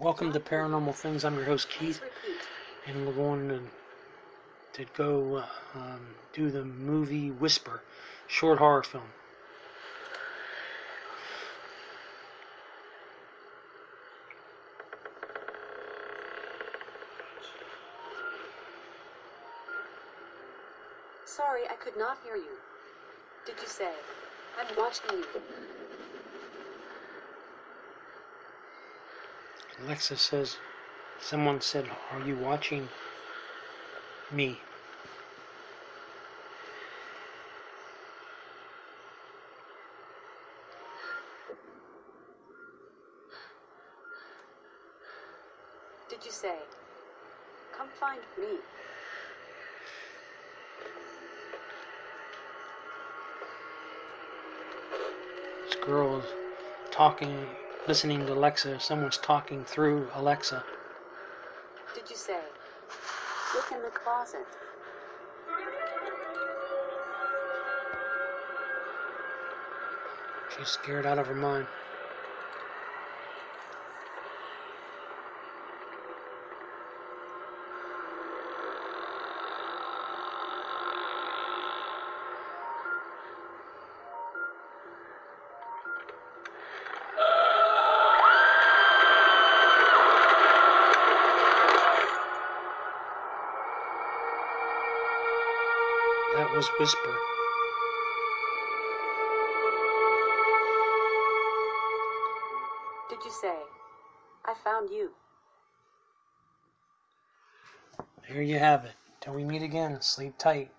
Welcome to Paranormal Things. I'm your host Keith, and we're going to, to go uh, um, do the movie Whisper, short horror film. Sorry, I could not hear you. Did you say? I'm watching you. Alexa says, someone said, Are you watching me? Did you say? Come find me. This girl is talking, listening to Alexa. Someone's talking through Alexa. Did you say? Look in the closet. She's scared out of her mind. That was Whisper. Did you say? I found you. There you have it. Till we meet again, sleep tight.